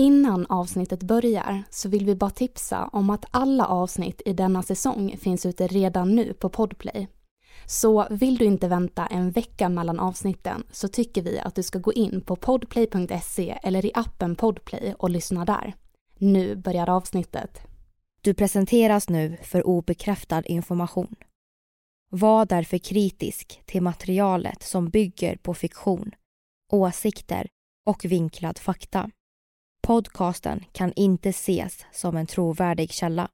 Innan avsnittet börjar så vill vi bara tipsa om att alla avsnitt i denna säsong finns ute redan nu på Podplay. Så vill du inte vänta en vecka mellan avsnitten så tycker vi att du ska gå in på podplay.se eller i appen Podplay och lyssna där. Nu börjar avsnittet. Du presenteras nu för obekräftad information. Var därför kritisk till materialet som bygger på fiktion, åsikter och vinklad fakta. Podcasten kan inte ses som en trovärdig källa.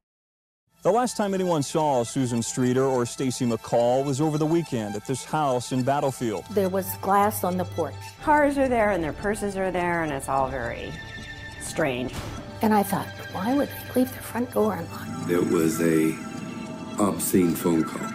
The last time anyone saw Susan Streeter or Stacy McCall was over the weekend at this house in Battlefield. There was glass on the porch. Cars are there and their purses are there, and it's all very strange. And I thought, why would they leave their front door unlocked? It was a obscene phone call.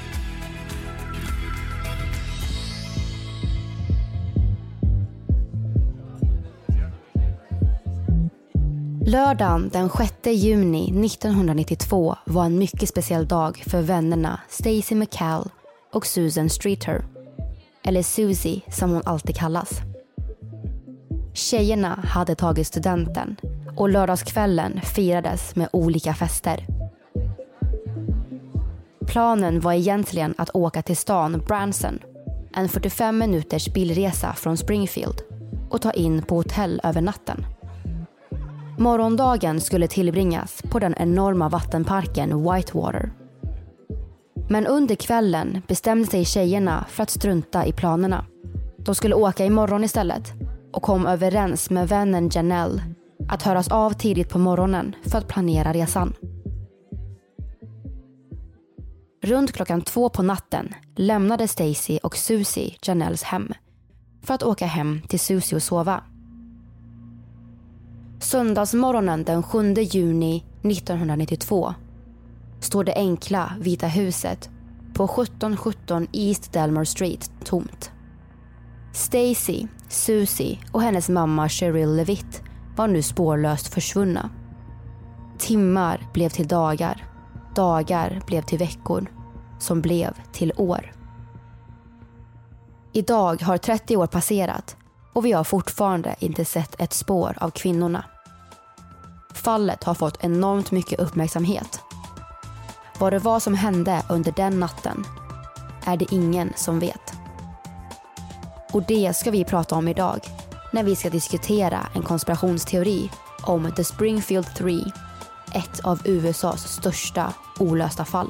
Lördagen den 6 juni 1992 var en mycket speciell dag för vännerna Stacy McCall och Susan Streeter. Eller Susie som hon alltid kallas. Tjejerna hade tagit studenten och lördagskvällen firades med olika fester. Planen var egentligen att åka till stan Branson, en 45 minuters bilresa från Springfield och ta in på hotell över natten. Morgondagen skulle tillbringas på den enorma vattenparken Whitewater. Men under kvällen bestämde sig tjejerna för att strunta i planerna. De skulle åka imorgon istället och kom överens med vännen Janelle att höras av tidigt på morgonen för att planera resan. Runt klockan två på natten lämnade Stacy och Susie Janelles hem för att åka hem till Susie och sova. Söndagsmorgonen den 7 juni 1992 står det enkla Vita huset på 1717 East Delmar Street tomt. Stacy, Susie och hennes mamma Cheryl Levitt var nu spårlöst försvunna. Timmar blev till dagar, dagar blev till veckor, som blev till år. Idag har 30 år passerat och vi har fortfarande inte sett ett spår av kvinnorna. Fallet har fått enormt mycket uppmärksamhet. Vad det var som hände under den natten är det ingen som vet. Och det ska vi prata om idag när vi ska diskutera en konspirationsteori om The Springfield 3, ett av USAs största olösta fall.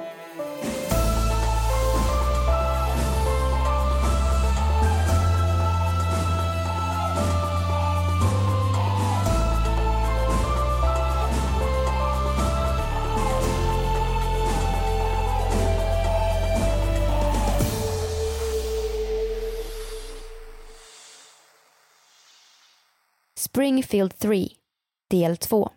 Springfield 3, del 2.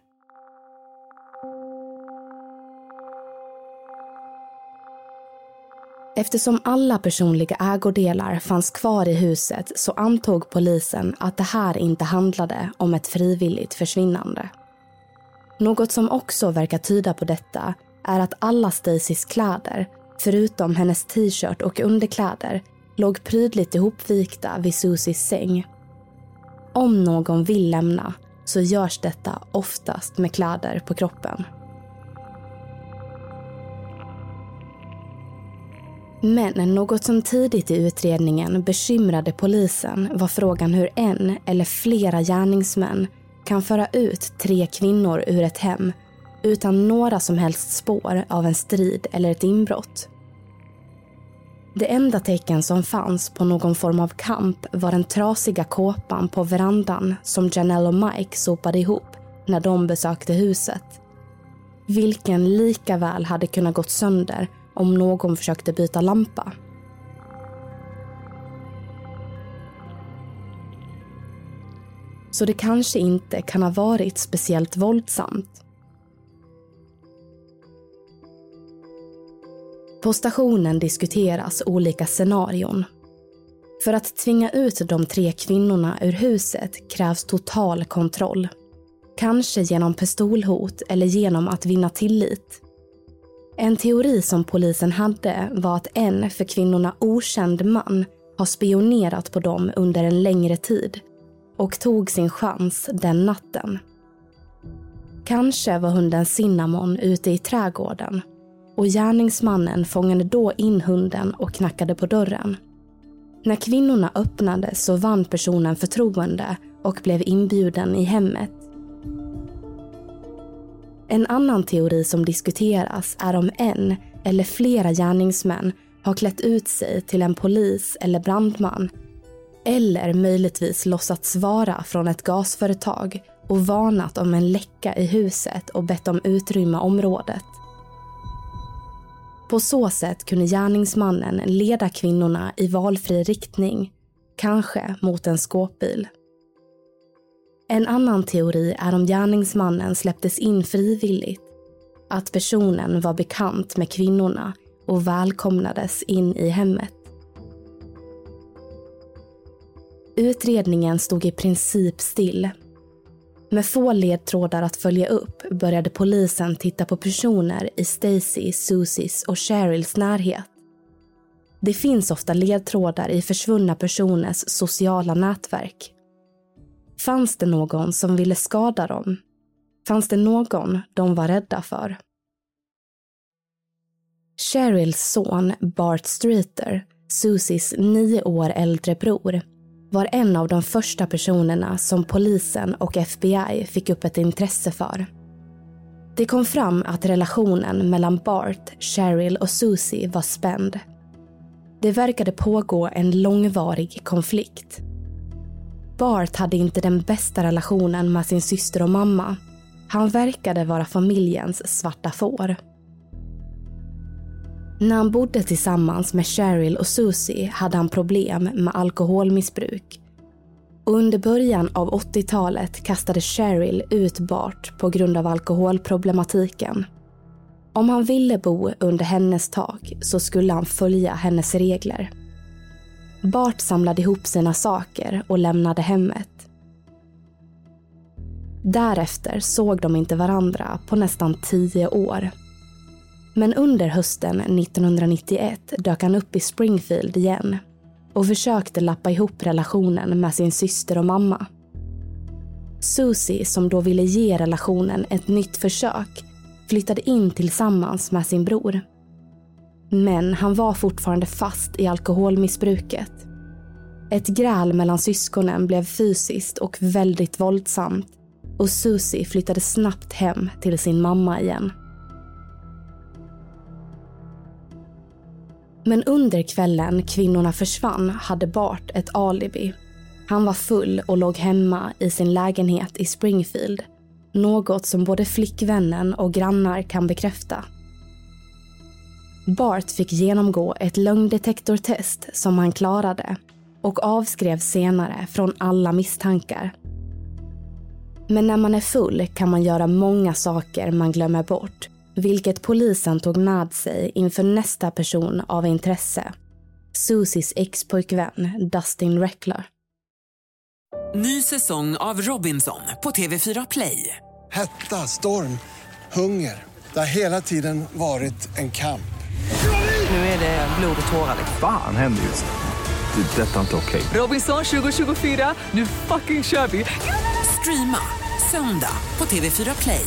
Eftersom alla personliga ägodelar fanns kvar i huset så antog polisen att det här inte handlade om ett frivilligt försvinnande. Något som också verkar tyda på detta är att alla Stacys kläder, förutom hennes t-shirt och underkläder, låg prydligt ihopvikta vid Susies säng. Om någon vill lämna så görs detta oftast med kläder på kroppen. Men något som tidigt i utredningen bekymrade polisen var frågan hur en eller flera gärningsmän kan föra ut tre kvinnor ur ett hem utan några som helst spår av en strid eller ett inbrott. Det enda tecken som fanns på någon form av kamp var den trasiga kåpan på verandan som Janelle och Mike sopade ihop när de besökte huset. Vilken lika väl hade kunnat gått sönder om någon försökte byta lampa. Så det kanske inte kan ha varit speciellt våldsamt. På stationen diskuteras olika scenarion. För att tvinga ut de tre kvinnorna ur huset krävs total kontroll. Kanske genom pistolhot eller genom att vinna tillit. En teori som polisen hade var att en för kvinnorna okänd man har spionerat på dem under en längre tid och tog sin chans den natten. Kanske var hunden Cinnamon ute i trädgården och gärningsmannen fångade då in hunden och knackade på dörren. När kvinnorna öppnade så vann personen förtroende och blev inbjuden i hemmet. En annan teori som diskuteras är om en eller flera gärningsmän har klätt ut sig till en polis eller brandman eller möjligtvis låtsats vara från ett gasföretag och varnat om en läcka i huset och bett dem utrymma området. På så sätt kunde gärningsmannen leda kvinnorna i valfri riktning, kanske mot en skåpbil. En annan teori är om gärningsmannen släpptes in frivilligt, att personen var bekant med kvinnorna och välkomnades in i hemmet. Utredningen stod i princip still med få ledtrådar att följa upp började polisen titta på personer i Stacy, Susies och Cheryls närhet. Det finns ofta ledtrådar i försvunna personers sociala nätverk. Fanns det någon som ville skada dem? Fanns det någon de var rädda för? Cheryls son Bart Streeter, Susies nio år äldre bror, var en av de första personerna som polisen och FBI fick upp ett intresse för. Det kom fram att relationen mellan Bart, Cheryl och Susie var spänd. Det verkade pågå en långvarig konflikt. Bart hade inte den bästa relationen med sin syster och mamma. Han verkade vara familjens svarta får. När han bodde tillsammans med Cheryl och Susie hade han problem med alkoholmissbruk. Och under början av 80-talet kastade Cheryl ut Bart på grund av alkoholproblematiken. Om han ville bo under hennes tak så skulle han följa hennes regler. Bart samlade ihop sina saker och lämnade hemmet. Därefter såg de inte varandra på nästan tio år. Men under hösten 1991 dök han upp i Springfield igen och försökte lappa ihop relationen med sin syster och mamma. Susie, som då ville ge relationen ett nytt försök, flyttade in tillsammans med sin bror. Men han var fortfarande fast i alkoholmissbruket. Ett gräl mellan syskonen blev fysiskt och väldigt våldsamt och Susie flyttade snabbt hem till sin mamma igen. Men under kvällen kvinnorna försvann hade Bart ett alibi. Han var full och låg hemma i sin lägenhet i Springfield. Något som både flickvännen och grannar kan bekräfta. Bart fick genomgå ett lögndetektortest som han klarade och avskrevs senare från alla misstankar. Men när man är full kan man göra många saker man glömmer bort vilket polisen tog med sig inför nästa person av intresse. Susies ex-pojkvän Dustin Reckler. Ny säsong av Robinson på TV4 Play. Hetta, storm, hunger. Det har hela tiden varit en kamp. Nu är det blod och tårar. Fan händer just nu. Det. är Detta är inte okej. Robinson 2024, nu fucking kör vi! Streama söndag på TV4 Play.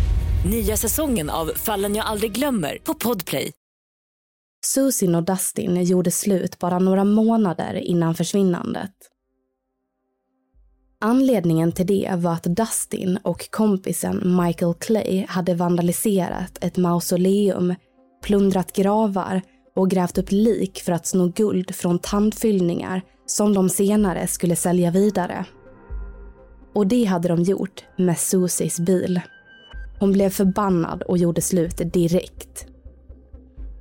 Nya säsongen av Fallen jag aldrig glömmer på Podplay. Susin och Dustin gjorde slut bara några månader innan försvinnandet. Anledningen till det var att Dustin och kompisen Michael Clay hade vandaliserat ett mausoleum, plundrat gravar och grävt upp lik för att sno guld från tandfyllningar som de senare skulle sälja vidare. Och det hade de gjort med Susis bil. Hon blev förbannad och gjorde slut direkt.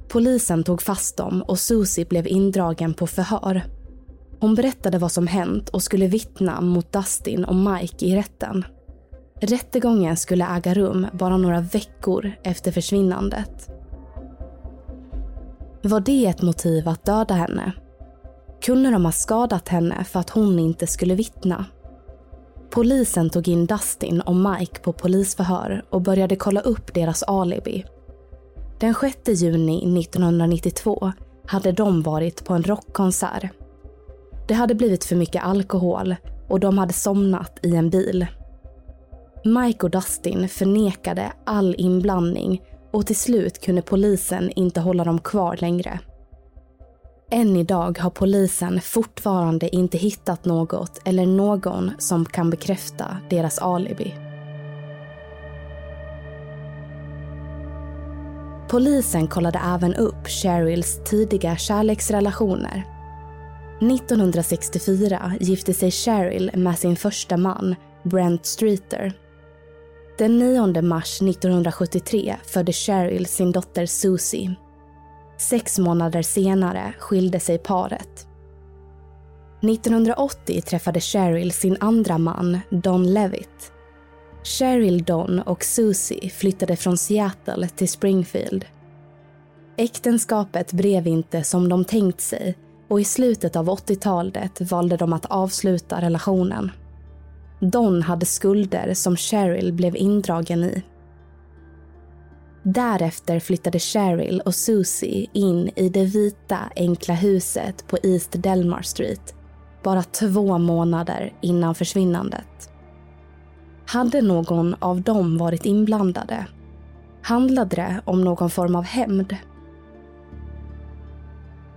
Polisen tog fast dem och Susie blev indragen på förhör. Hon berättade vad som hänt och skulle vittna mot Dustin och Mike i rätten. Rättegången skulle äga rum bara några veckor efter försvinnandet. Var det ett motiv att döda henne? Kunde de ha skadat henne för att hon inte skulle vittna? Polisen tog in Dustin och Mike på polisförhör och började kolla upp deras alibi. Den 6 juni 1992 hade de varit på en rockkonsert. Det hade blivit för mycket alkohol och de hade somnat i en bil. Mike och Dustin förnekade all inblandning och till slut kunde polisen inte hålla dem kvar längre. Än idag har polisen fortfarande inte hittat något eller någon som kan bekräfta deras alibi. Polisen kollade även upp Cheryls tidiga kärleksrelationer. 1964 gifte sig Cheryl med sin första man, Brent Streeter. Den 9 mars 1973 födde Cheryl sin dotter Susie. Sex månader senare skilde sig paret. 1980 träffade Cheryl sin andra man, Don Levitt. Cheryl, Don och Susie flyttade från Seattle till Springfield. Äktenskapet blev inte som de tänkt sig och i slutet av 80-talet valde de att avsluta relationen. Don hade skulder som Cheryl blev indragen i. Därefter flyttade Cheryl och Susie in i det vita enkla huset på East Delmar Street bara två månader innan försvinnandet. Hade någon av dem varit inblandade? Handlade det om någon form av hämnd?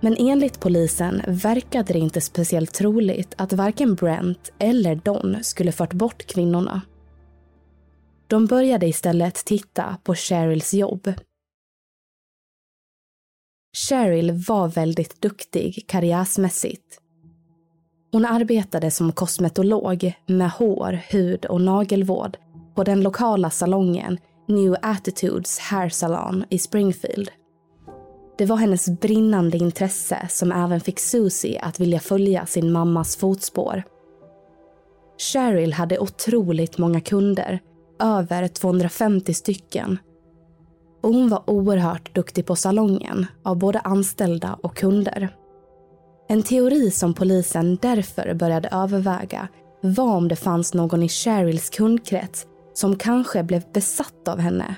Men enligt polisen verkade det inte speciellt troligt att varken Brent eller Don skulle fört bort kvinnorna. De började istället titta på Cheryls jobb. Cheryl var väldigt duktig karriärsmässigt. Hon arbetade som kosmetolog med hår, hud och nagelvård på den lokala salongen New Attitudes Hair Salon i Springfield. Det var hennes brinnande intresse som även fick Susie att vilja följa sin mammas fotspår. Cheryl hade otroligt många kunder, över 250 stycken. Och hon var oerhört duktig på salongen av både anställda och kunder. En teori som polisen därför började överväga var om det fanns någon i Cheryls kundkrets som kanske blev besatt av henne.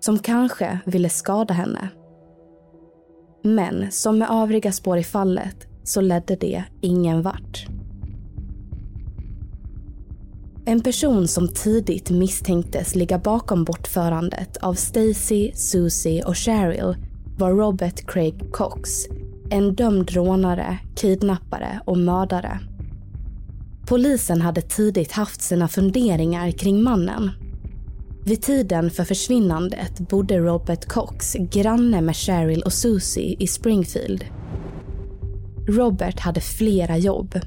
Som kanske ville skada henne. Men som med övriga spår i fallet så ledde det ingen vart. En person som tidigt misstänktes ligga bakom bortförandet av Stacy, Susie och Cheryl var Robert Craig Cox, en dömd rånare, kidnappare och mördare. Polisen hade tidigt haft sina funderingar kring mannen vid tiden för försvinnandet bodde Robert Cox granne med Cheryl och Susie i Springfield. Robert hade flera jobb.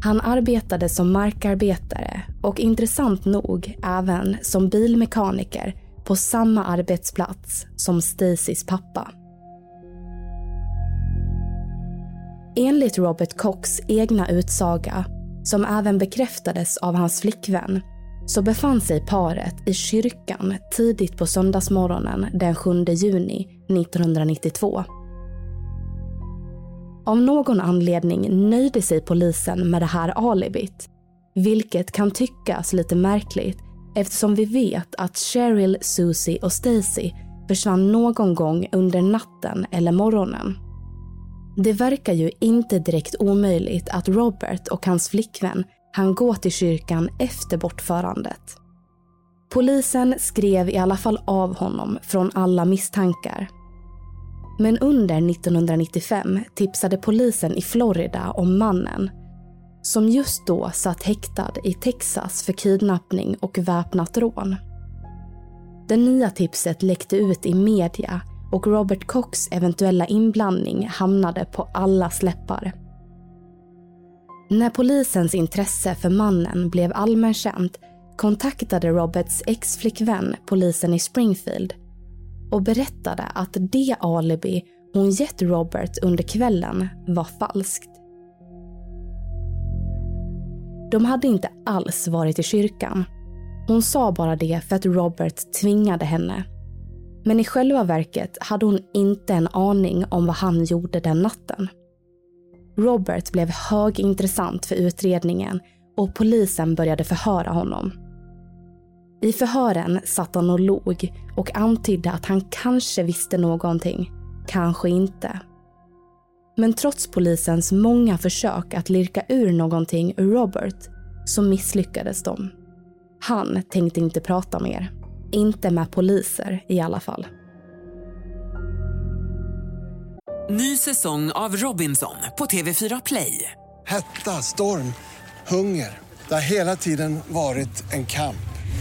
Han arbetade som markarbetare och intressant nog även som bilmekaniker på samma arbetsplats som Stacys pappa. Enligt Robert Cox egna utsaga, som även bekräftades av hans flickvän, så befann sig paret i kyrkan tidigt på söndagsmorgonen den 7 juni 1992. Av någon anledning nöjde sig polisen med det här alibit, vilket kan tyckas lite märkligt eftersom vi vet att Cheryl, Susie och Stacy försvann någon gång under natten eller morgonen. Det verkar ju inte direkt omöjligt att Robert och hans flickvän han gå till kyrkan efter bortförandet. Polisen skrev i alla fall av honom från alla misstankar. Men under 1995 tipsade polisen i Florida om mannen som just då satt häktad i Texas för kidnappning och väpnat rån. Det nya tipset läckte ut i media och Robert Cox eventuella inblandning hamnade på alla släppar. När polisens intresse för mannen blev allmänkänt kontaktade Roberts ex-flickvän polisen i Springfield och berättade att det alibi hon gett Robert under kvällen var falskt. De hade inte alls varit i kyrkan. Hon sa bara det för att Robert tvingade henne. Men i själva verket hade hon inte en aning om vad han gjorde den natten. Robert blev högintressant för utredningen och polisen började förhöra honom. I förhören satt han och log och antydde att han kanske visste någonting, kanske inte. Men trots polisens många försök att lirka ur någonting ur Robert så misslyckades de. Han tänkte inte prata mer. Inte med poliser i alla fall. Ny säsong av Robinson på TV4 Play. Hetta, storm, hunger. Det har hela tiden varit en kamp.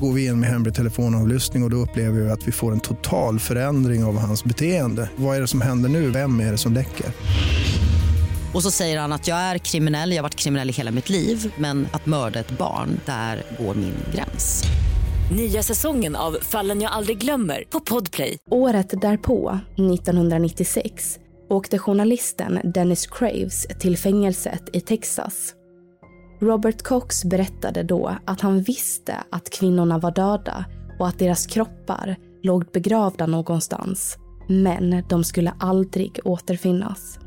Går vi in med hemlig telefonavlyssning och, och då upplever vi att vi får en total förändring av hans beteende. Vad är det som händer nu? Vem är det som läcker? Och så säger han att jag är kriminell, jag har varit kriminell i hela mitt liv men att mörda ett barn, där går min gräns. Nya säsongen av Fallen jag aldrig glömmer på Podplay. Året därpå, 1996, åkte journalisten Dennis Craves till fängelset i Texas. Robert Cox berättade då att han visste att kvinnorna var döda och att deras kroppar låg begravda någonstans. Men de skulle aldrig återfinnas.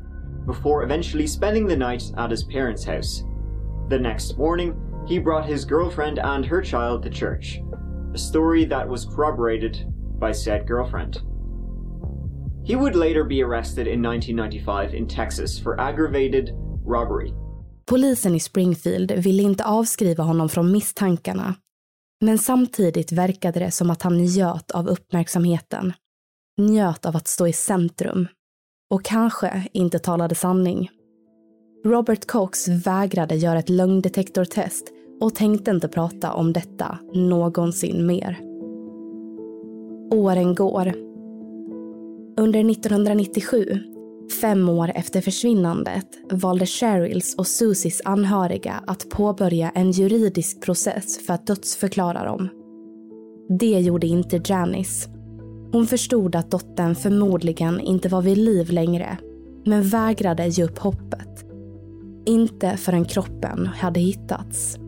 Before eventually spending the night at his parents' house. The next morning, he brought his girlfriend and her child to church. A story that was corroborated by said girlfriend. He would later be arrested in 1995 in Texas for aggravated robbery. Polisen i Springfield ville inte avskriva honom från misstankarna. Men samtidigt verkade det som att han njöt av uppmärksamheten. Njöt av att stå i centrum. Och kanske inte talade sanning. Robert Cox vägrade göra ett lögndetektortest och tänkte inte prata om detta någonsin mer. Åren går. Under 1997, fem år efter försvinnandet, valde Cheryls och Susies anhöriga att påbörja en juridisk process för att dödsförklara dem. Det gjorde inte Janice. Hon förstod att dottern förmodligen inte var vid liv längre, men vägrade ge upp hoppet. Inte förrän kroppen hade hittats.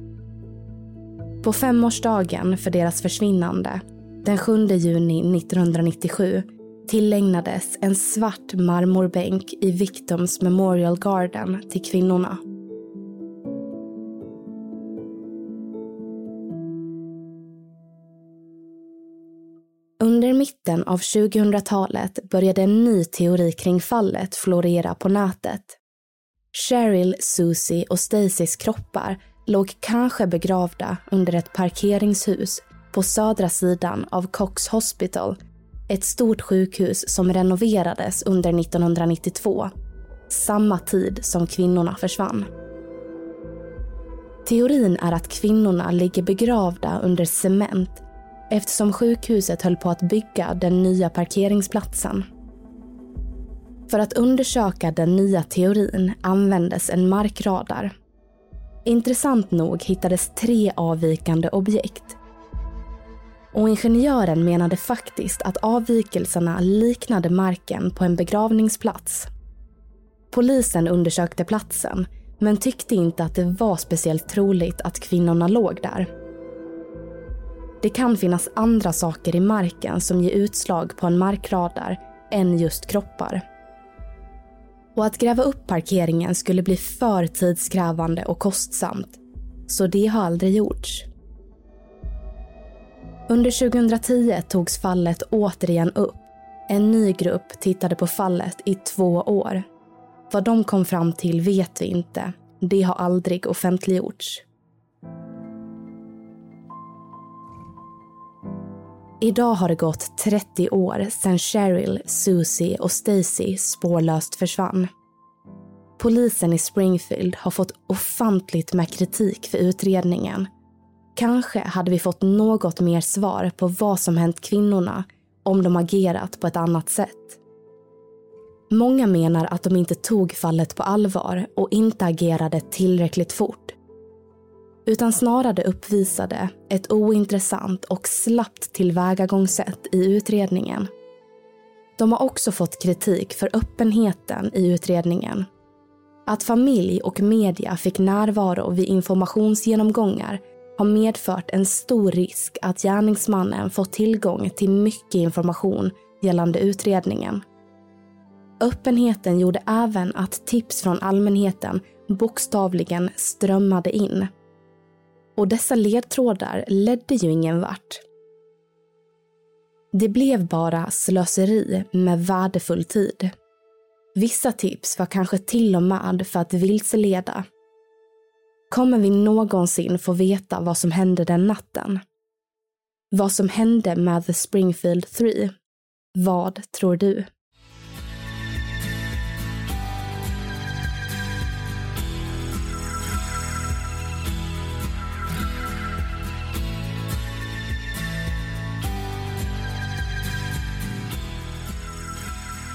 På femårsdagen för deras försvinnande, den 7 juni 1997, tillägnades en svart marmorbänk i Victims Memorial Garden till kvinnorna. Under mitten av 2000-talet började en ny teori kring fallet florera på nätet. Cheryl, Susie och Stacys kroppar låg kanske begravda under ett parkeringshus på södra sidan av Cox Hospital, ett stort sjukhus som renoverades under 1992, samma tid som kvinnorna försvann. Teorin är att kvinnorna ligger begravda under cement eftersom sjukhuset höll på att bygga den nya parkeringsplatsen. För att undersöka den nya teorin användes en markradar. Intressant nog hittades tre avvikande objekt. Och ingenjören menade faktiskt att avvikelserna liknade marken på en begravningsplats. Polisen undersökte platsen men tyckte inte att det var speciellt troligt att kvinnorna låg där. Det kan finnas andra saker i marken som ger utslag på en markradar än just kroppar. Och att gräva upp parkeringen skulle bli för tidskrävande och kostsamt. Så det har aldrig gjorts. Under 2010 togs fallet återigen upp. En ny grupp tittade på fallet i två år. Vad de kom fram till vet vi inte. Det har aldrig offentliggjorts. Idag har det gått 30 år sedan Cheryl, Susie och Stacy spårlöst försvann. Polisen i Springfield har fått ofantligt med kritik för utredningen. Kanske hade vi fått något mer svar på vad som hänt kvinnorna om de agerat på ett annat sätt. Många menar att de inte tog fallet på allvar och inte agerade tillräckligt fort. Utan snarare uppvisade ett ointressant och slappt tillvägagångssätt i utredningen. De har också fått kritik för öppenheten i utredningen. Att familj och media fick närvaro vid informationsgenomgångar har medfört en stor risk att gärningsmannen fått tillgång till mycket information gällande utredningen. Öppenheten gjorde även att tips från allmänheten bokstavligen strömmade in. Och dessa ledtrådar ledde ju ingen vart. Det blev bara slöseri med värdefull tid. Vissa tips var kanske till och med för att vilseleda. Kommer vi någonsin få veta vad som hände den natten? Vad som hände med The Springfield 3? Vad tror du?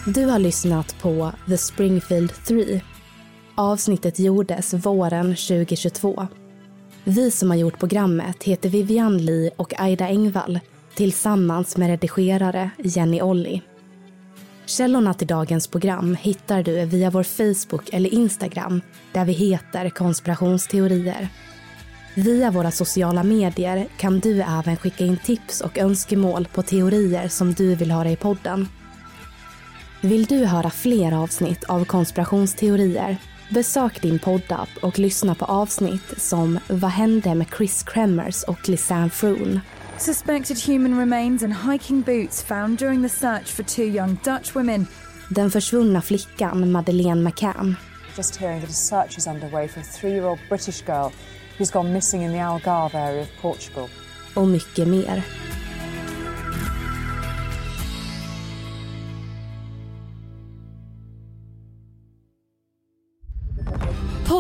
Du har lyssnat på The Springfield 3. Avsnittet gjordes våren 2022. Vi som har gjort programmet heter Vivian Lee och Aida Engvall tillsammans med redigerare Jenny Olli. Källorna till dagens program hittar du via vår Facebook eller Instagram där vi heter konspirationsteorier. Via våra sociala medier kan du även skicka in tips och önskemål på teorier som du vill höra i podden. Vill du höra fler avsnitt av konspirationsteorier? Besök din poddapp och lyssna på avsnitt som Vad hände med Chris Kremers och Lisanne Froon? Suspected human remains and hiking boots found during the search for two young Dutch women. Den försvunna flickan Madeleine McCann. Just hearing that a search is underway for a three-year-old British girl who's gone missing in the Algarve area of Portugal. Och mycket mer.